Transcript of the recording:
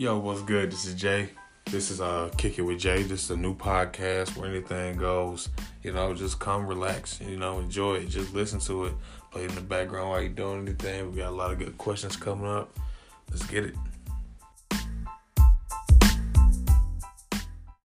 Yo, what's good? This is Jay. This is uh Kick It with Jay. This is a new podcast where anything goes. You know, just come relax, you know, enjoy it. Just listen to it. Play it in the background while you're doing anything. We got a lot of good questions coming up. Let's get it.